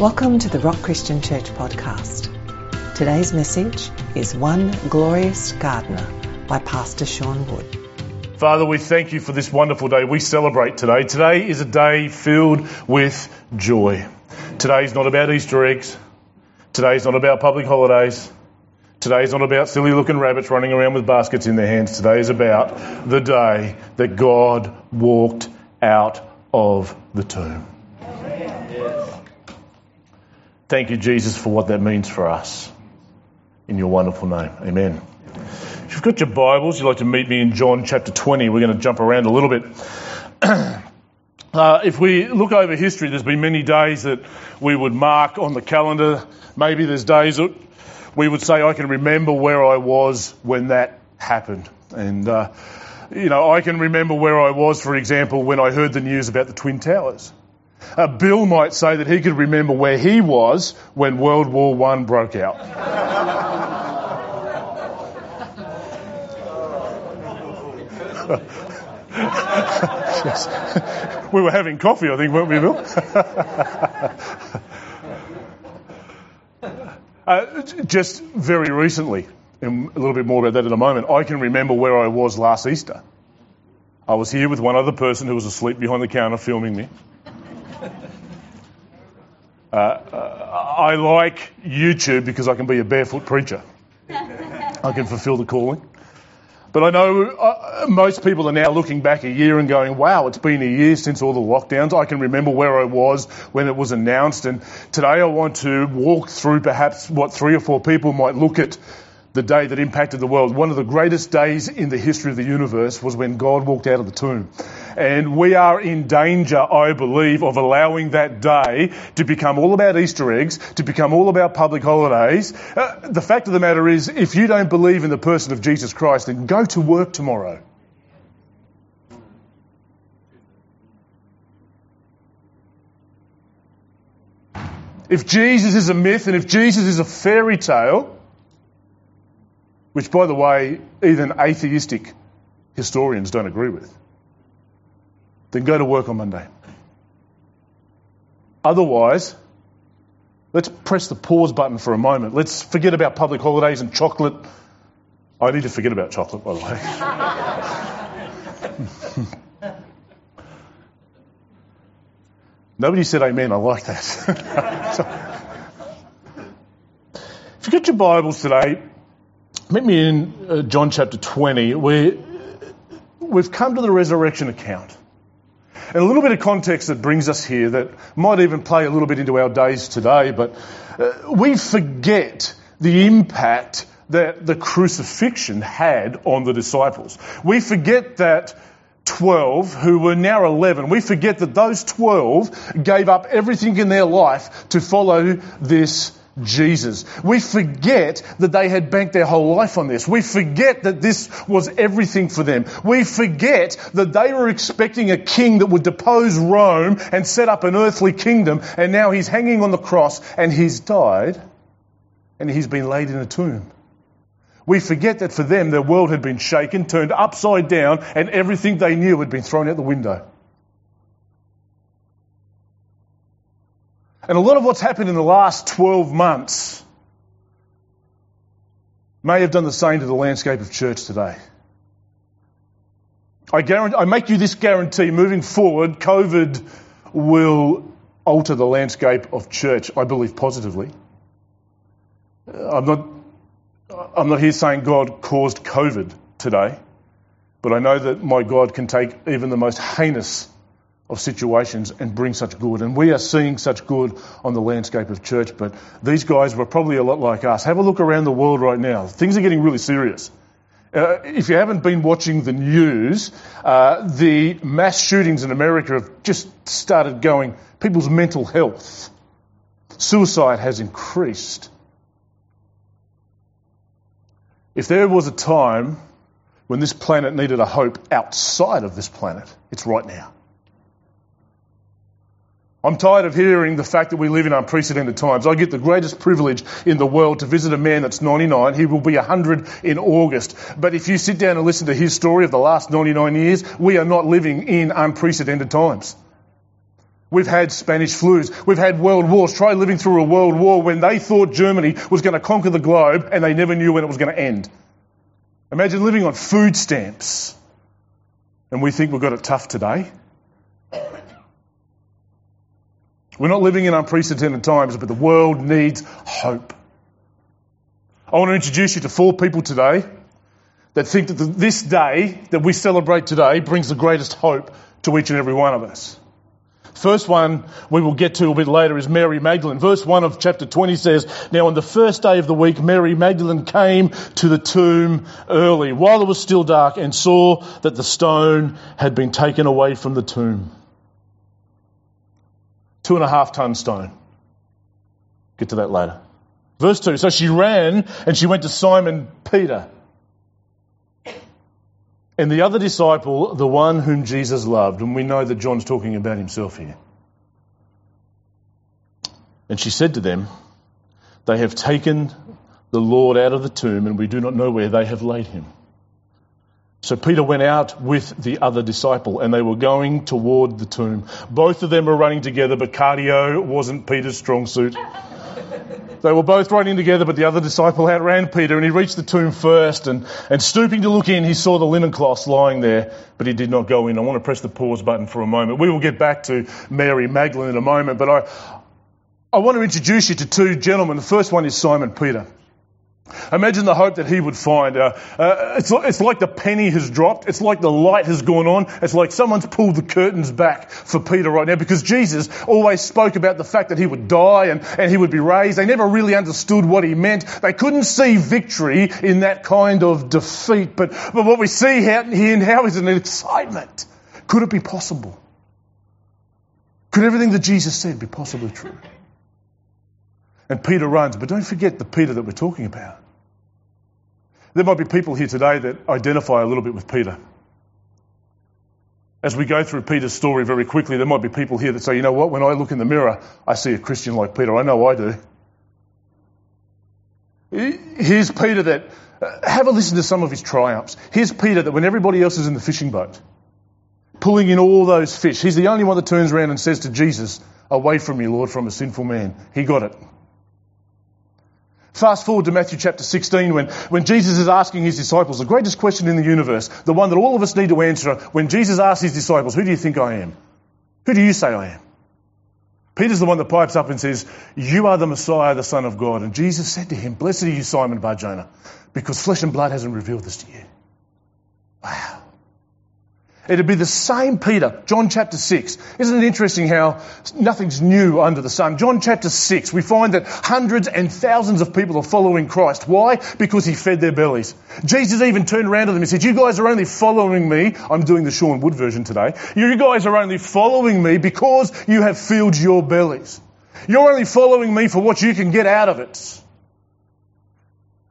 Welcome to the Rock Christian Church podcast. Today's message is One Glorious Gardener by Pastor Sean Wood. Father, we thank you for this wonderful day. We celebrate today. Today is a day filled with joy. Today is not about Easter eggs. Today is not about public holidays. Today is not about silly looking rabbits running around with baskets in their hands. Today is about the day that God walked out of the tomb. Thank you, Jesus, for what that means for us. In your wonderful name. Amen. If you've got your Bibles, you'd like to meet me in John chapter 20. We're going to jump around a little bit. uh, if we look over history, there's been many days that we would mark on the calendar. Maybe there's days that we would say, I can remember where I was when that happened. And, uh, you know, I can remember where I was, for example, when I heard the news about the Twin Towers. Uh, Bill might say that he could remember where he was when World War I broke out. We were having coffee, I think, weren't we, Bill? uh, just very recently, and a little bit more about that in a moment, I can remember where I was last Easter. I was here with one other person who was asleep behind the counter filming me. Uh, uh, I like YouTube because I can be a barefoot preacher. I can fulfill the calling. But I know uh, most people are now looking back a year and going, wow, it's been a year since all the lockdowns. I can remember where I was when it was announced. And today I want to walk through perhaps what three or four people might look at the day that impacted the world. One of the greatest days in the history of the universe was when God walked out of the tomb. And we are in danger, I believe, of allowing that day to become all about Easter eggs, to become all about public holidays. Uh, the fact of the matter is, if you don't believe in the person of Jesus Christ, then go to work tomorrow. If Jesus is a myth and if Jesus is a fairy tale, which, by the way, even atheistic historians don't agree with, then go to work on Monday. Otherwise, let's press the pause button for a moment. Let's forget about public holidays and chocolate. I need to forget about chocolate, by the way. Nobody said amen. I like that. if you get your Bibles today, meet me in uh, John chapter 20, where we've come to the resurrection account. And a little bit of context that brings us here that might even play a little bit into our days today, but uh, we forget the impact that the crucifixion had on the disciples. We forget that 12, who were now 11, we forget that those 12 gave up everything in their life to follow this Jesus. We forget that they had banked their whole life on this. We forget that this was everything for them. We forget that they were expecting a king that would depose Rome and set up an earthly kingdom, and now he's hanging on the cross and he's died and he's been laid in a tomb. We forget that for them, their world had been shaken, turned upside down, and everything they knew had been thrown out the window. And a lot of what's happened in the last 12 months may have done the same to the landscape of church today. I, guarantee, I make you this guarantee moving forward, COVID will alter the landscape of church, I believe positively. Uh, I'm not, I'm not here saying God caused COVID today, but I know that my God can take even the most heinous of situations and bring such good. And we are seeing such good on the landscape of church, but these guys were probably a lot like us. Have a look around the world right now. Things are getting really serious. Uh, if you haven't been watching the news, uh, the mass shootings in America have just started going. People's mental health, suicide has increased. If there was a time when this planet needed a hope outside of this planet, it's right now. I'm tired of hearing the fact that we live in unprecedented times. I get the greatest privilege in the world to visit a man that's 99. He will be 100 in August. But if you sit down and listen to his story of the last 99 years, we are not living in unprecedented times. We've had Spanish flus. We've had world wars. Try living through a world war when they thought Germany was going to conquer the globe and they never knew when it was going to end. Imagine living on food stamps. And we think we've got it tough today. We're not living in unprecedented times, but the world needs hope. I want to introduce you to four people today that think that this day that we celebrate today brings the greatest hope to each and every one of us. First one we will get to a bit later is Mary Magdalene. Verse 1 of chapter 20 says, Now on the first day of the week, Mary Magdalene came to the tomb early, while it was still dark, and saw that the stone had been taken away from the tomb. Two and a half ton stone. Get to that later. Verse 2 So she ran and she went to Simon Peter and the other disciple, the one whom Jesus loved. And we know that John's talking about himself here. And she said to them, They have taken the Lord out of the tomb, and we do not know where they have laid him. So Peter went out with the other disciple, and they were going toward the tomb. Both of them were running together, but cardio wasn't Peter's strong suit. They were both running together, but the other disciple outran Peter, and he reached the tomb first. And, and stooping to look in, he saw the linen cloths lying there, but he did not go in. I want to press the pause button for a moment. We will get back to Mary Magdalene in a moment, but I, I want to introduce you to two gentlemen. The first one is Simon Peter. Imagine the hope that he would find. Uh, uh, it's, it's like the penny has dropped. It's like the light has gone on. It's like someone's pulled the curtains back for Peter right now because Jesus always spoke about the fact that he would die and, and he would be raised. They never really understood what he meant. They couldn't see victory in that kind of defeat. But, but what we see here now is an excitement. Could it be possible? Could everything that Jesus said be possibly true? And Peter runs. But don't forget the Peter that we're talking about. There might be people here today that identify a little bit with Peter. As we go through Peter's story very quickly, there might be people here that say, you know what, when I look in the mirror, I see a Christian like Peter. I know I do. Here's Peter that, uh, have a listen to some of his triumphs. Here's Peter that when everybody else is in the fishing boat, pulling in all those fish, he's the only one that turns around and says to Jesus, Away from me, Lord, from a sinful man. He got it. Fast forward to Matthew chapter 16 when, when Jesus is asking his disciples the greatest question in the universe, the one that all of us need to answer. When Jesus asks his disciples, Who do you think I am? Who do you say I am? Peter's the one that pipes up and says, You are the Messiah, the Son of God. And Jesus said to him, Blessed are you, Simon Barjona, because flesh and blood hasn't revealed this to you. Wow. It'd be the same Peter, John chapter 6. Isn't it interesting how nothing's new under the sun? John chapter 6, we find that hundreds and thousands of people are following Christ. Why? Because he fed their bellies. Jesus even turned around to them and said, You guys are only following me. I'm doing the Sean Wood version today. You guys are only following me because you have filled your bellies. You're only following me for what you can get out of it.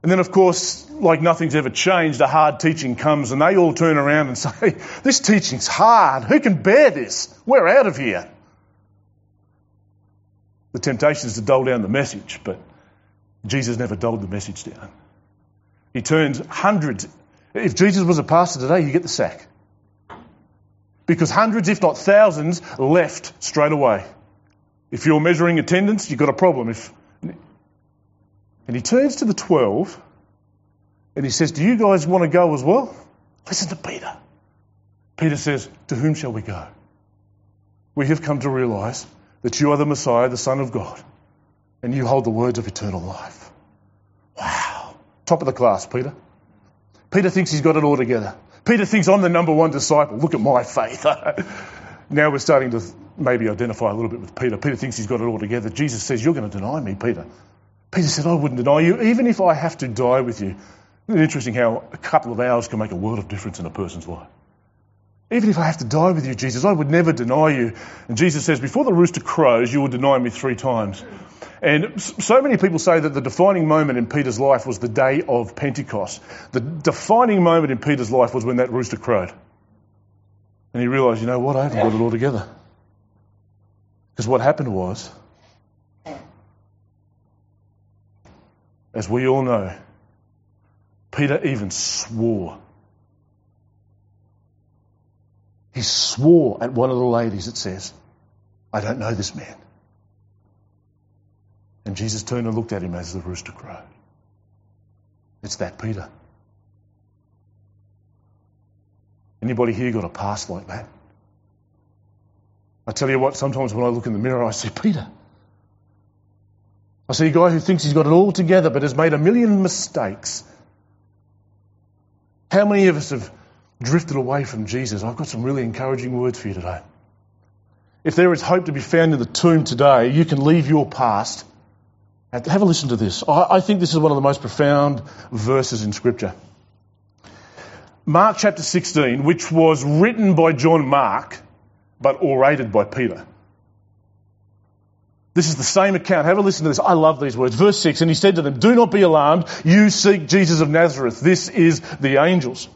And then, of course, like nothing's ever changed, a hard teaching comes and they all turn around and say, This teaching's hard. Who can bear this? We're out of here. The temptation is to dull down the message, but Jesus never dulled the message down. He turns hundreds. If Jesus was a pastor today, you get the sack. Because hundreds, if not thousands, left straight away. If you're measuring attendance, you've got a problem. If and he turns to the 12 and he says, Do you guys want to go as well? Listen to Peter. Peter says, To whom shall we go? We have come to realize that you are the Messiah, the Son of God, and you hold the words of eternal life. Wow. Top of the class, Peter. Peter thinks he's got it all together. Peter thinks I'm the number one disciple. Look at my faith. now we're starting to maybe identify a little bit with Peter. Peter thinks he's got it all together. Jesus says, You're going to deny me, Peter. Peter said, I wouldn't deny you, even if I have to die with you. Isn't it interesting how a couple of hours can make a world of difference in a person's life? Even if I have to die with you, Jesus, I would never deny you. And Jesus says, Before the rooster crows, you will deny me three times. And so many people say that the defining moment in Peter's life was the day of Pentecost. The defining moment in Peter's life was when that rooster crowed. And he realized, you know what, I haven't got it all together. Because what happened was, as we all know, Peter even swore. He swore at one of the ladies, it says. I don't know this man. And Jesus turned and looked at him as the rooster crowed. It's that Peter. Anybody here got a past like that? I tell you what, sometimes when I look in the mirror, I see Peter. I see a guy who thinks he's got it all together but has made a million mistakes. How many of us have drifted away from Jesus? I've got some really encouraging words for you today. If there is hope to be found in the tomb today, you can leave your past. Have a listen to this. I think this is one of the most profound verses in Scripture. Mark chapter 16, which was written by John Mark, but orated by Peter. This is the same account. Have a listen to this. I love these words. Verse 6 And he said to them, Do not be alarmed. You seek Jesus of Nazareth. This is the angels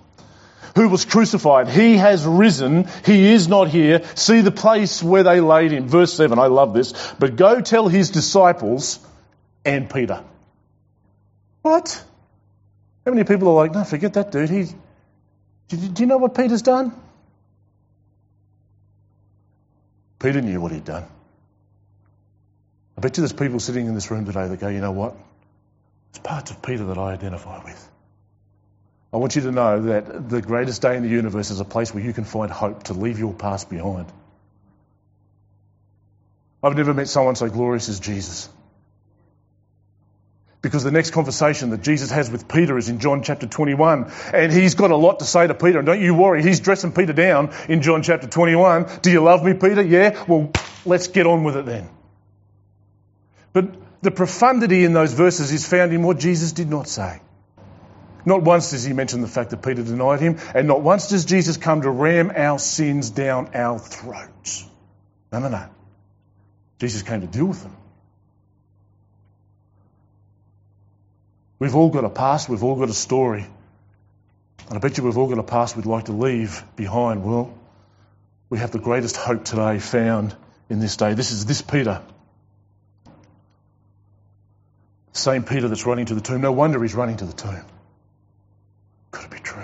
who was crucified. He has risen. He is not here. See the place where they laid him. Verse 7. I love this. But go tell his disciples and Peter. What? How many people are like, no, forget that dude. He, do you know what Peter's done? Peter knew what he'd done. I bet you there's people sitting in this room today that go, you know what? There's parts of Peter that I identify with. I want you to know that the greatest day in the universe is a place where you can find hope to leave your past behind. I've never met someone so glorious as Jesus. Because the next conversation that Jesus has with Peter is in John chapter 21. And he's got a lot to say to Peter. And don't you worry, he's dressing Peter down in John chapter 21. Do you love me, Peter? Yeah? Well, let's get on with it then. But the profundity in those verses is found in what Jesus did not say. Not once does he mention the fact that Peter denied him, and not once does Jesus come to ram our sins down our throats. No, no, no. Jesus came to deal with them. We've all got a past, we've all got a story. And I bet you we've all got a past we'd like to leave behind. Well, we have the greatest hope today found in this day. This is this Peter. Same Peter that's running to the tomb. No wonder he's running to the tomb. Could it be true?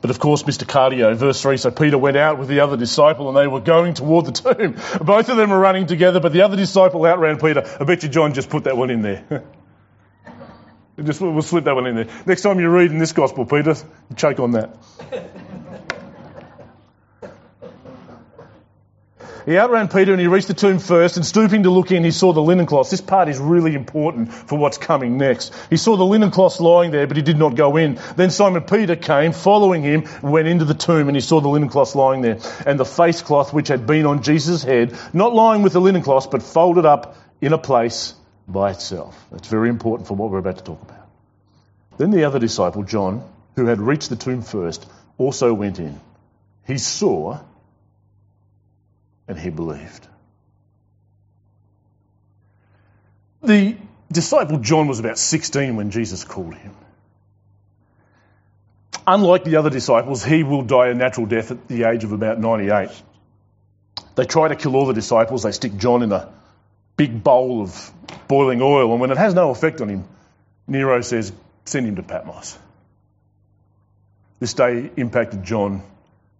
But of course, Mr. Cardio, verse 3, so Peter went out with the other disciple and they were going toward the tomb. Both of them were running together, but the other disciple outran Peter. I bet you John just put that one in there. just, we'll slip that one in there. Next time you're reading this gospel, Peter, choke on that. He outran Peter and he reached the tomb first and stooping to look in, he saw the linen cloths. This part is really important for what's coming next. He saw the linen cloths lying there, but he did not go in. Then Simon Peter came, following him, went into the tomb and he saw the linen cloths lying there and the face cloth which had been on Jesus' head, not lying with the linen cloths, but folded up in a place by itself. That's very important for what we're about to talk about. Then the other disciple, John, who had reached the tomb first, also went in. He saw and he believed. The disciple John was about 16 when Jesus called him. Unlike the other disciples, he will die a natural death at the age of about 98. They try to kill all the disciples, they stick John in a big bowl of boiling oil, and when it has no effect on him, Nero says, send him to Patmos. This day impacted John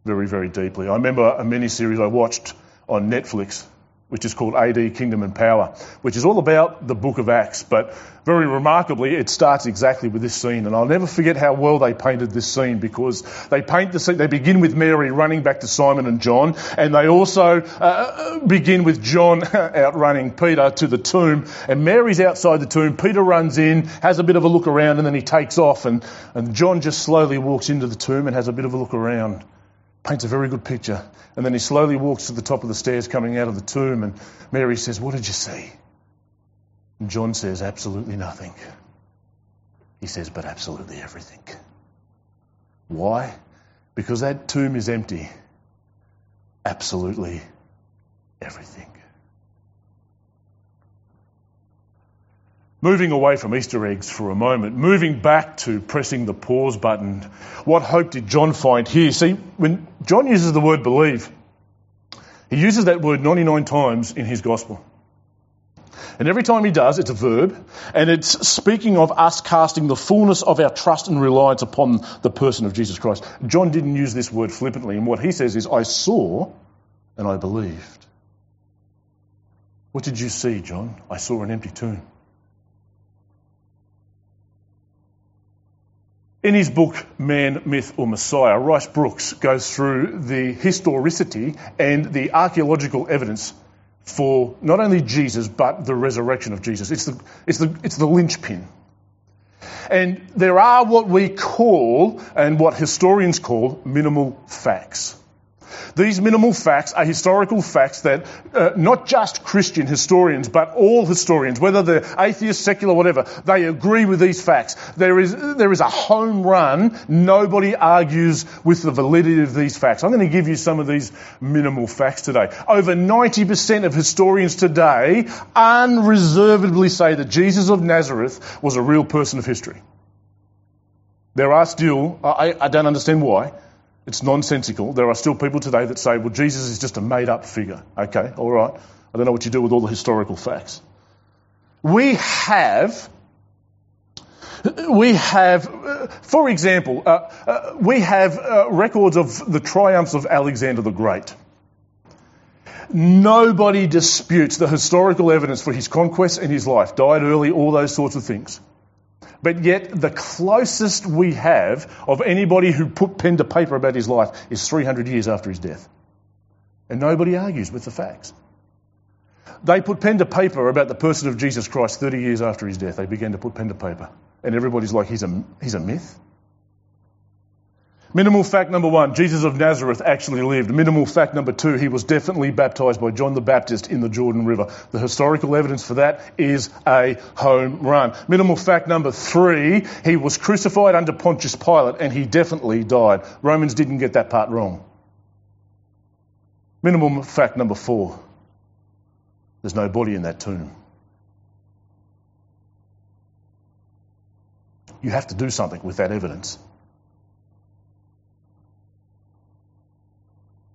very, very deeply. I remember a mini series I watched on Netflix, which is called AD Kingdom and Power, which is all about the book of Acts. But very remarkably, it starts exactly with this scene. And I'll never forget how well they painted this scene because they paint the scene, they begin with Mary running back to Simon and John, and they also uh, begin with John outrunning Peter to the tomb. And Mary's outside the tomb. Peter runs in, has a bit of a look around, and then he takes off. And, and John just slowly walks into the tomb and has a bit of a look around paints a very good picture. And then he slowly walks to the top of the stairs coming out of the tomb, and Mary says, What did you see? And John says, Absolutely nothing. He says, But absolutely everything. Why? Because that tomb is empty. Absolutely everything. Moving away from Easter eggs for a moment, moving back to pressing the pause button, what hope did John find here? See, when John uses the word believe, he uses that word 99 times in his gospel. And every time he does, it's a verb, and it's speaking of us casting the fullness of our trust and reliance upon the person of Jesus Christ. John didn't use this word flippantly, and what he says is, I saw and I believed. What did you see, John? I saw an empty tomb. In his book, Man, Myth or Messiah, Rice Broocks goes through the historicity and the archaeological evidence for not only Jesus, but the resurrection of Jesus. It's the, it's the, it's the linchpin. And there are what we call, and what historians call, minimal facts. These minimal facts are historical facts that uh, not just Christian historians, but all historians, whether they're atheist, secular, whatever, they agree with these facts. There is, there is a home run. Nobody argues with the validity of these facts. I'm going to give you some of these minimal facts today. Over 90% of historians today unreservedly say that Jesus of Nazareth was a real person of history. There are still, I, I don't understand why, it's nonsensical. There are still people today that say, well, Jesus is just a made up figure. Okay, all right. I don't know what you do with all the historical facts. We have, we have, for example, uh, uh, we have uh, records of the triumphs of Alexander the Great. Nobody disputes the historical evidence for his conquests and his life. Died early, all those sorts of things. But yet, the closest we have of anybody who put pen to paper about his life is 300 years after his death. And nobody argues with the facts. They put pen to paper about the person of Jesus Christ 30 years after his death. They began to put pen to paper. And everybody's like, he's a, he's a myth. Minimal fact number one, Jesus of Nazareth actually lived. Minimal fact number two, he was definitely baptized by John the Baptist in the Jordan River. The historical evidence for that is a home run. Minimal fact number three, he was crucified under Pontius Pilate and he definitely died. Romans didn't get that part wrong. Minimal fact number four, there's no body in that tomb. You have to do something with that evidence.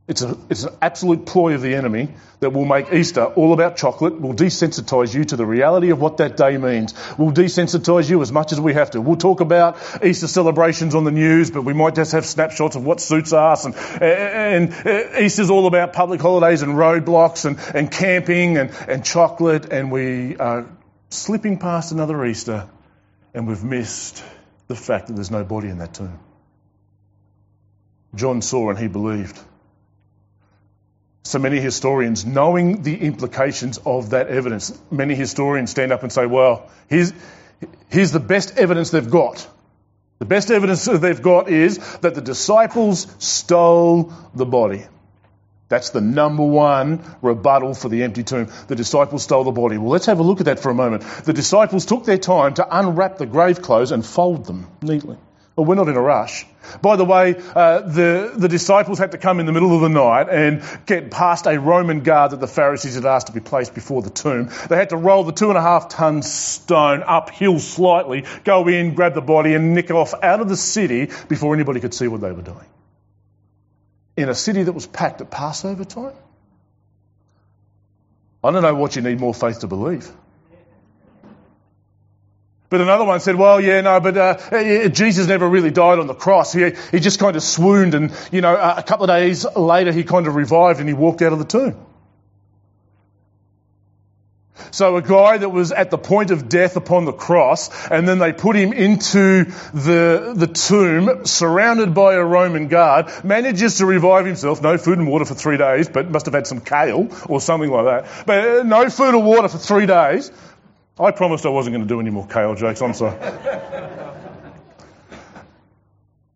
It's, a, it's an absolute ploy of the enemy that will make Easter all about chocolate, will desensitize you to the reality of what that day means, will desensitize you as much as we have to. We'll talk about Easter celebrations on the news, but we might just have snapshots of what suits us. And, and, and Easter's all about public holidays and roadblocks and, and camping and, and chocolate, and we are slipping past another Easter and we've missed the fact that there's no body in that tomb. John saw and he believed so many historians, knowing the implications of that evidence, many historians stand up and say, well, here's, here's the best evidence they've got. The best evidence they've got is that the disciples stole the body. That's the number one rebuttal for the empty tomb. The disciples stole the body. Well, let's have a look at that for a moment. The disciples took their time to unwrap the grave clothes and fold them neatly. Well, we're not in a rush. By the way, uh, the, the disciples had to come in the middle of the night and get past a Roman guard that the Pharisees had asked to be placed before the tomb. They had to roll the two and a half ton stone uphill slightly, go in, grab the body, and nick it off out of the city before anybody could see what they were doing. In a city that was packed at Passover time? I don't know what you need more faith to believe. But another one said, well, yeah, no, but uh, Jesus never really died on the cross. He, he just kind of swooned and, you know, a couple of days later he kind of revived and he walked out of the tomb. So a guy that was at the point of death upon the cross, and then they put him into the, the tomb, surrounded by a Roman guard, manages to revive himself, no food and water for three days, but must have had some kale or something like that. But uh, no food or water for three days. I promised I wasn't going to do any more kale jokes. I'm sorry.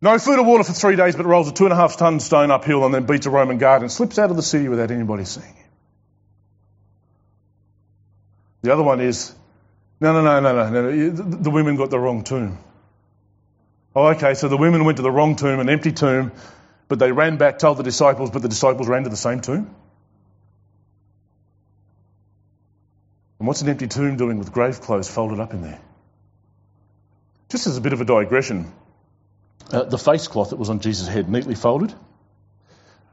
no food or water for three days, but rolls a two and a half ton stone uphill and then beats a Roman guard and slips out of the city without anybody seeing him. The other one is, no, no, no, no, no, no. The women got the wrong tomb. Oh, okay, so the women went to the wrong tomb, an empty tomb, but they ran back, told the disciples, but the disciples ran to the same tomb. And what's an empty tomb doing with grave clothes folded up in there? Just as a bit of a digression, uh, the face cloth that was on Jesus' head, neatly folded.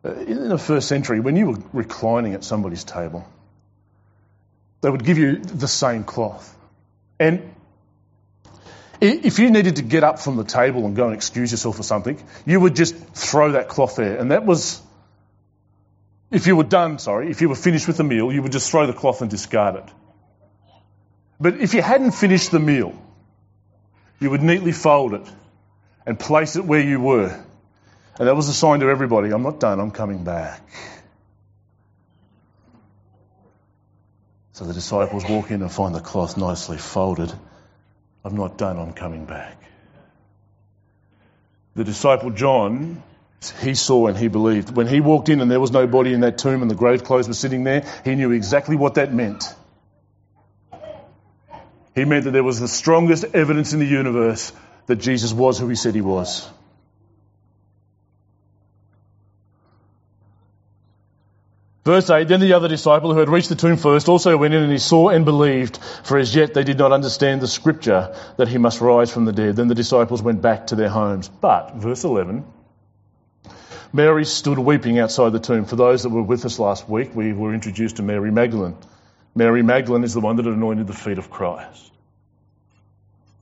Uh, in the first century, when you were reclining at somebody's table, they would give you the same cloth. And if you needed to get up from the table and go and excuse yourself or something, you would just throw that cloth there. And that was, if you were done, sorry, if you were finished with the meal, you would just throw the cloth and discard it. But if you hadn't finished the meal, you would neatly fold it and place it where you were. And that was a sign to everybody I'm not done, I'm coming back. So the disciples walk in and find the cloth nicely folded. I'm not done, I'm coming back. The disciple John, he saw and he believed. When he walked in and there was nobody in that tomb and the grave clothes were sitting there, he knew exactly what that meant. He meant that there was the strongest evidence in the universe that Jesus was who he said he was. Verse 8 Then the other disciple who had reached the tomb first also went in and he saw and believed, for as yet they did not understand the scripture that he must rise from the dead. Then the disciples went back to their homes. But, verse 11, Mary stood weeping outside the tomb. For those that were with us last week, we were introduced to Mary Magdalene. Mary Magdalene is the one that anointed the feet of Christ.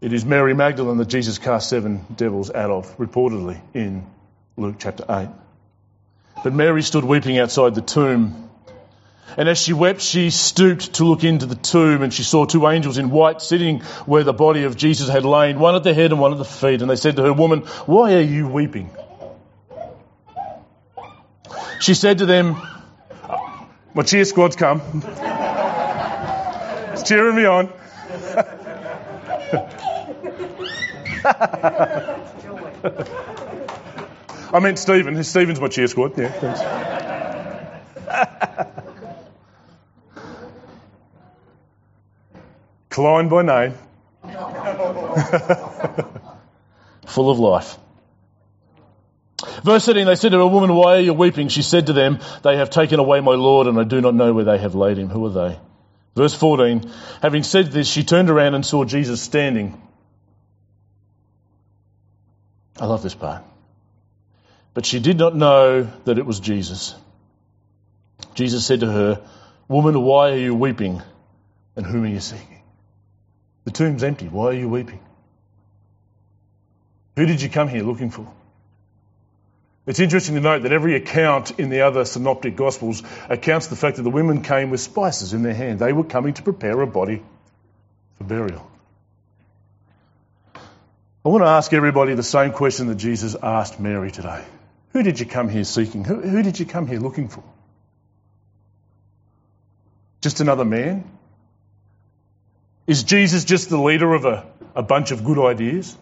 It is Mary Magdalene that Jesus cast seven devils out of, reportedly, in Luke chapter 8. But Mary stood weeping outside the tomb. And as she wept, she stooped to look into the tomb, and she saw two angels in white sitting where the body of Jesus had lain, one at the head and one at the feet. And they said to her, Woman, why are you weeping? She said to them, My cheer squad's come. It's cheering me on. I meant Stephen. Stephen's my cheer squad. Yeah, thanks. Klein by name. Full of life. Verse 13, they said to a woman, Why are you weeping? She said to them, They have taken away my Lord, and I do not know where they have laid him. Who are they? Verse 14, having said this, she turned around and saw Jesus standing. I love this part. But she did not know that it was Jesus. Jesus said to her, Woman, why are you weeping? And whom are you seeking? The tomb's empty. Why are you weeping? Who did you come here looking for? It's interesting to note that every account in the other synoptic gospels accounts the fact that the women came with spices in their hand. They were coming to prepare a body for burial. I want to ask everybody the same question that Jesus asked Mary today. Who did you come here seeking? Who, who did you come here looking for? Just another man? Is Jesus just the leader of a, a bunch of good ideas?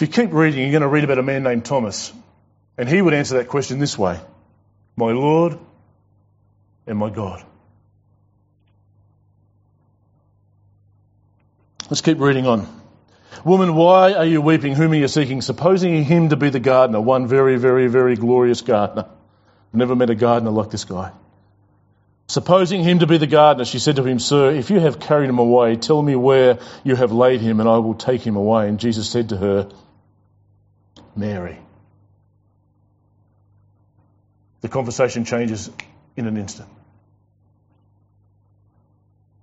If you keep reading, you're going to read about a man named Thomas. And he would answer that question this way My Lord and my God. Let's keep reading on. Woman, why are you weeping? Whom are you seeking? Supposing him to be the gardener, one very, very, very glorious gardener. Never met a gardener like this guy. Supposing him to be the gardener, she said to him, Sir, if you have carried him away, tell me where you have laid him, and I will take him away. And Jesus said to her, Mary. The conversation changes in an instant.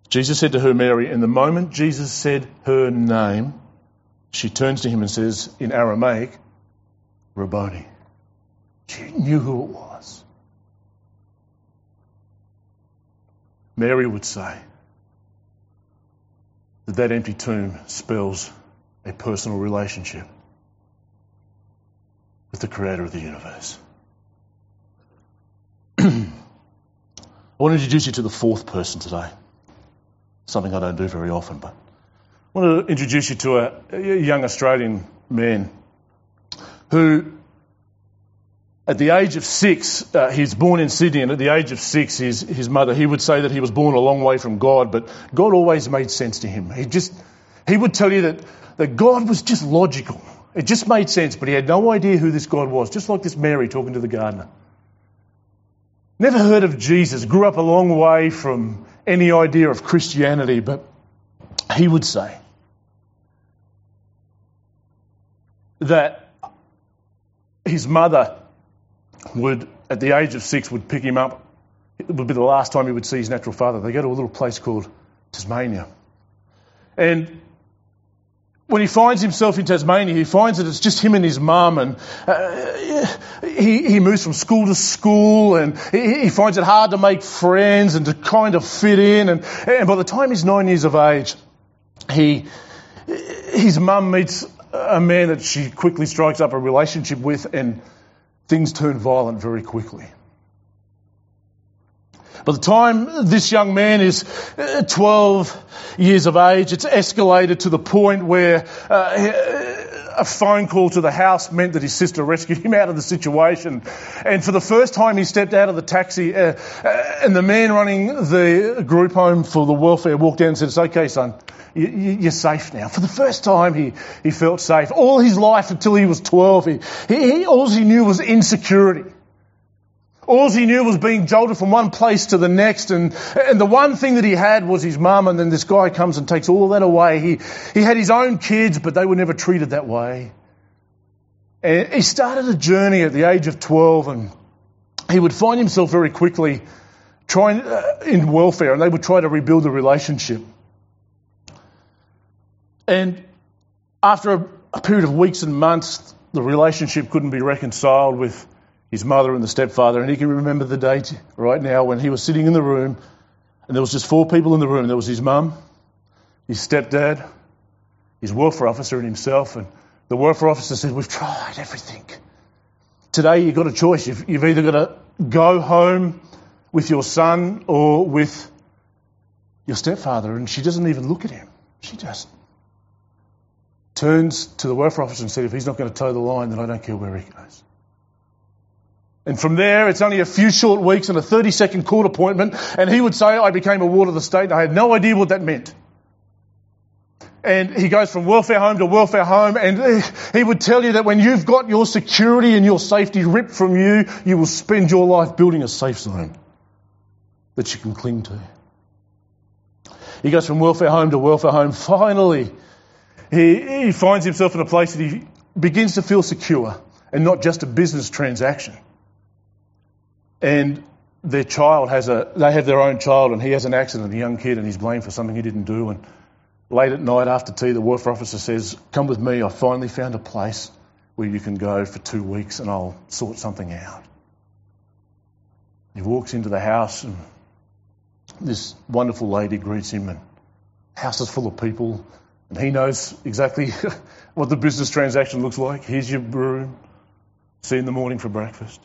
Jesus said to her, Mary, and the moment Jesus said her name, she turns to him and says in Aramaic, Rabboni. She knew who it was. Mary would say that that empty tomb spells a personal relationship with the creator of the universe. I want to introduce you to the fourth person today something I don't do very often. But I want to introduce you to a, a young Australian man who, at the age of six, uh, he's born in Sydney, and at the age of six, his, his mother, he would say that he was born a long way from God, but God always made sense to him. He just, he would tell you that, that God was just logical. It just made sense, but he had no idea who this God was, just like this Mary talking to the gardener. Never heard of Jesus, grew up a long way from any idea of Christianity, but he would say that his mother would at the age of six, would pick him up. It would be the last time he would see his natural father. They go to a little place called Tasmania. And when he finds himself in Tasmania, he finds that it's just him and his mum, and uh, he, he moves from school to school, and he, he, finds it hard to make friends and to kind of fit in. And, and by the time he's nine years of age, he his mum meets a man that she quickly strikes up a relationship with, and things turn violent very quickly. By the time this young man is uh, 12 years of age, it's escalated to the point where uh, a phone call to the house meant that his sister rescued him out of the situation. And for the first time, he stepped out of the taxi, uh, uh and the man running the group home for the welfare walked down and said, It's okay, son. You're safe now. For the first time, he, he felt safe. All his life until he was 12, he, he, all he knew was insecurity. All he knew was being jolted from one place to the next, and, and the one thing that he had was his mum, and then this guy comes and takes all that away. He, he had his own kids, but they were never treated that way. And he started a journey at the age of 12, and he would find himself very quickly trying uh, in welfare, and they would try to rebuild the relationship. And after a, a period of weeks and months, the relationship couldn't be reconciled with his mother and the stepfather, and he can remember the date right now when he was sitting in the room, and there was just four people in the room. There was his mum, his stepdad, his welfare officer, and himself. And the welfare officer said, "We've tried everything. Today you've got a choice. You've, you've either got to go home with your son or with your stepfather." And she doesn't even look at him. She just turns to the welfare officer and said, "If he's not going to toe the line, then I don't care where he goes." And from there, it's only a few short weeks and a 30 second court appointment. And he would say, I became a ward of the state. I had no idea what that meant. And he goes from welfare home to welfare home. And he would tell you that when you've got your security and your safety ripped from you, you will spend your life building a safe zone that you can cling to. He goes from welfare home to welfare home. Finally, he, he finds himself in a place that he begins to feel secure and not just a business transaction and their child has a, they have their own child, and he has an accident, a young kid, and he's blamed for something he didn't do. And late at night after tea, the welfare officer says, Come with me, I finally found a place where you can go for two weeks and I'll sort something out. He walks into the house, and this wonderful lady greets him, and house is full of people, and he knows exactly what the business transaction looks like. Here's your room. See you in the morning for breakfast.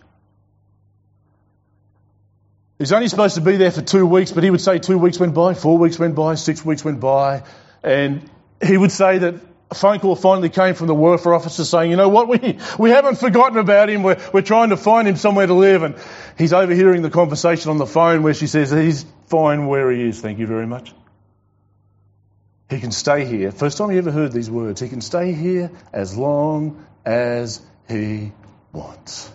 He's only supposed to be there for two weeks, but he would say two weeks went by, four weeks went by, six weeks went by, and he would say that a phone call finally came from the welfare officer saying, you know what, we, we haven't forgotten about him, we're, we're trying to find him somewhere to live, and he's overhearing the conversation on the phone where she says, he's fine where he is, thank you very much. He can stay here. First time he ever heard these words, he can stay here as long as he wants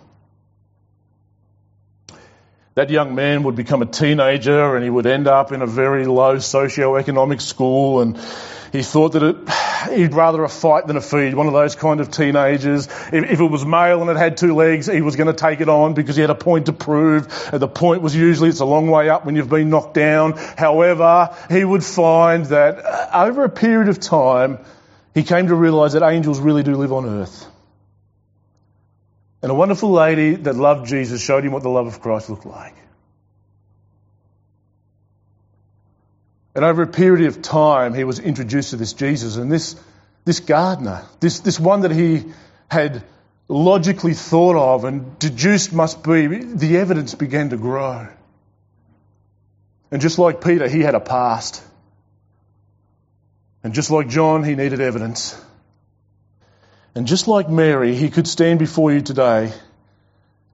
that young man would become a teenager and he would end up in a very low socio-economic school and he thought that it, he'd rather a fight than a feed, one of those kind of teenagers. If, if, it was male and it had two legs, he was going to take it on because he had a point to prove. And the point was usually it's a long way up when you've been knocked down. However, he would find that over a period of time, he came to realise that angels really do live on earth. And a wonderful lady that loved Jesus showed him what the love of Christ looked like. And over a period of time, he was introduced to this Jesus and this, this gardener, this, this one that he had logically thought of and deduced must be, the evidence began to grow. And just like Peter, he had a past. And just like John, he needed evidence. And just like Mary, he could stand before you today,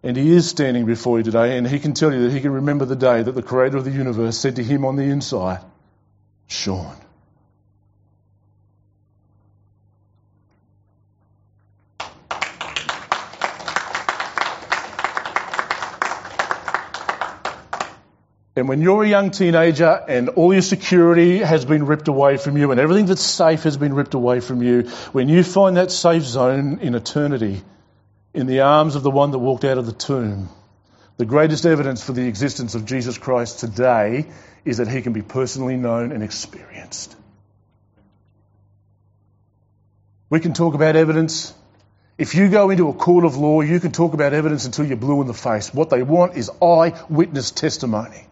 and he is standing before you today, and he can tell you that he can remember the day that the creator of the universe said to him on the inside, Sean. And when you're a young teenager and all your security has been ripped away from you and everything that's safe has been ripped away from you, when you find that safe zone in eternity in the arms of the one that walked out of the tomb, The greatest evidence for the existence of Jesus Christ today is that he can be personally known and experienced. We can talk about evidence. If you go into a court of law, you can talk about evidence until you're blue in the face. What they want is eyewitness testimony.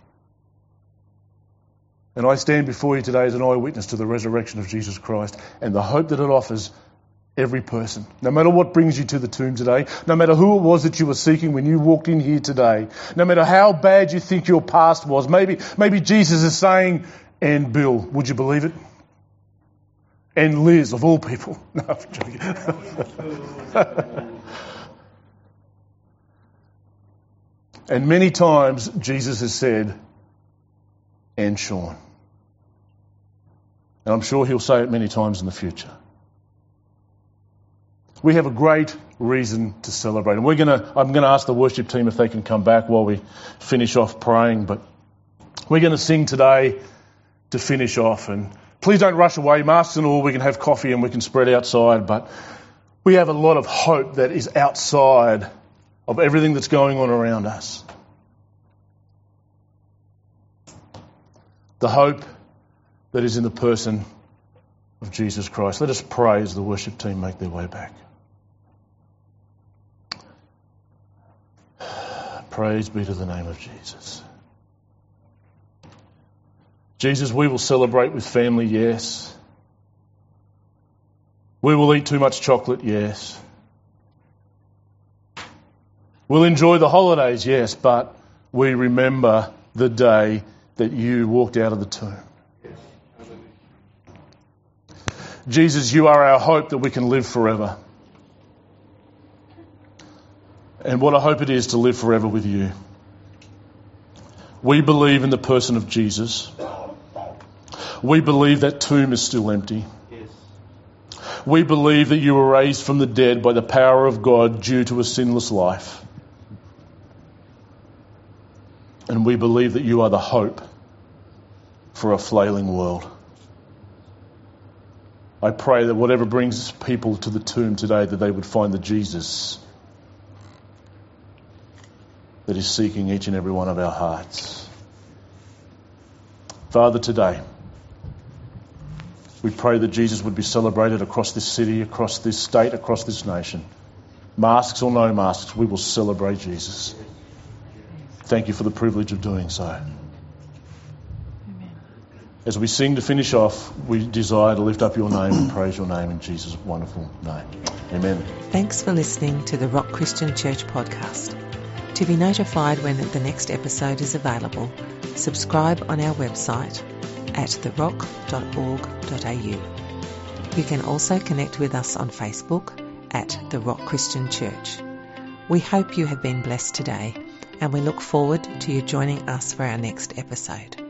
And I stand before you today as an eyewitness to the resurrection of Jesus Christ and the hope that it offers every person. No matter what brings you to the tomb today, no matter who it was that you were seeking when you walked in here today, no matter how bad you think your past was, maybe, maybe Jesus is saying, and Bill, would you believe it? And Liz, of all people. No, I'm joking. and many times Jesus has said, and Sean. And I'm sure he'll say it many times in the future. We have a great reason to celebrate. And we're gonna, I'm going to ask the worship team if they can come back while we finish off praying. But we're going to sing today to finish off. And please don't rush away. Masks and all, we can have coffee and we can spread outside. But we have a lot of hope that is outside of everything that's going on around us. the hope that is in the person of Jesus Christ. Let us pray as the worship team make their way back. Praise be to the name of Jesus. Jesus, we will celebrate with family, yes. We will eat too much chocolate, yes. We'll enjoy the holidays, yes, but we remember the day that you walked out of the tomb. Jesus, you are our hope that we can live forever. And what a hope it is to live forever with you. We believe in the person of Jesus. We believe that tomb is still empty. We believe that you were raised from the dead by the power of God due to a sinless life. And we believe that you are the hope for a flailing world. I pray that whatever brings people to the tomb today, that they would find the Jesus that is seeking each and every one of our hearts. Father, today, we pray that Jesus would be celebrated across this city, across this state, across this nation. Masks or no masks, we will celebrate Jesus. Thank you for the privilege of doing so. As we sing to finish off, we desire to lift up your name and praise your name in Jesus' wonderful name. Amen. Thanks for listening to the Rock Christian Church podcast. To be notified when the next episode is available, subscribe on our website at therock.org.au. You can also connect with us on Facebook at The Rock Christian Church. We hope you have been blessed today and we look forward to you joining us for our next episode.